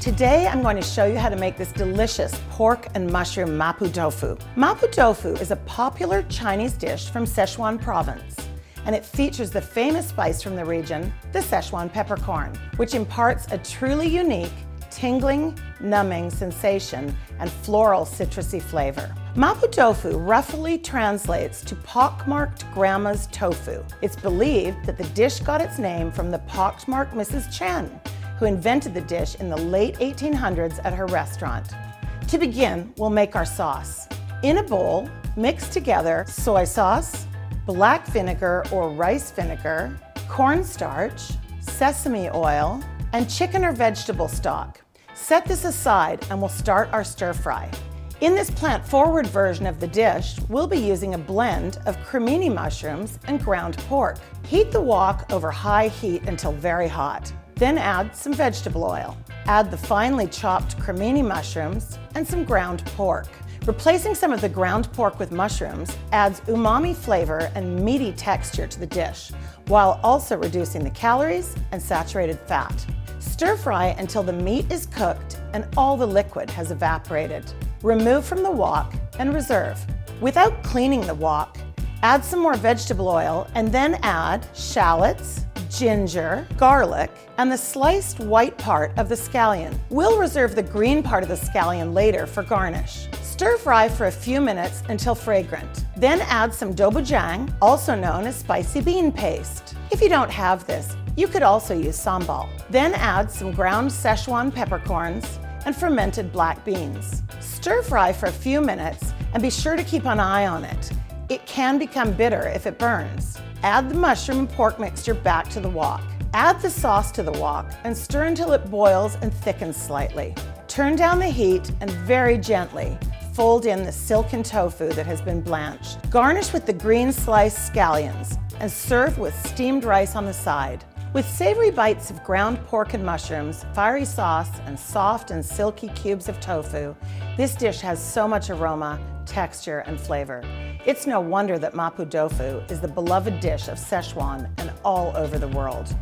Today I'm going to show you how to make this delicious pork and mushroom mapo tofu. Mapo tofu is a popular Chinese dish from Sichuan province and it features the famous spice from the region, the Sichuan peppercorn, which imparts a truly unique, tingling, numbing sensation and floral citrusy flavor. Mapo tofu roughly translates to pockmarked grandma's tofu. It's believed that the dish got its name from the pockmarked Mrs. Chen, who invented the dish in the late 1800s at her restaurant. To begin, we'll make our sauce. In a bowl, mix together soy sauce, black vinegar or rice vinegar, cornstarch, sesame oil, and chicken or vegetable stock. Set this aside and we'll start our stir fry. In this plant-forward version of the dish, we'll be using a blend of cremini mushrooms and ground pork. Heat the wok over high heat until very hot. Then add some vegetable oil. Add the finely chopped cremini mushrooms and some ground pork. Replacing some of the ground pork with mushrooms adds umami flavor and meaty texture to the dish, while also reducing the calories and saturated fat. Stir fry until the meat is cooked and all the liquid has evaporated. Remove from the wok and reserve. Without cleaning the wok, add some more vegetable oil and then add shallots, ginger, garlic, and the sliced white part of the scallion. We'll reserve the green part of the scallion later for garnish. Stir fry for a few minutes until fragrant. Then add some doubanjiang, also known as spicy bean paste. If you don't have this, you could also use sambal. Then add some ground Sichuan peppercorns and fermented black beans. Stir fry for a few minutes and be sure to keep an eye on it. It can become bitter if it burns. Add the mushroom and pork mixture back to the wok. Add the sauce to the wok and stir until it boils and thickens slightly. Turn down the heat and very gently fold in the silken tofu that has been blanched. Garnish with the green sliced scallions and serve with steamed rice on the side. With savory bites of ground pork and mushrooms, fiery sauce, and soft and silky cubes of tofu, this dish has so much aroma, texture, and flavor. It's no wonder that mapo tofu is the beloved dish of Sichuan and all over the world.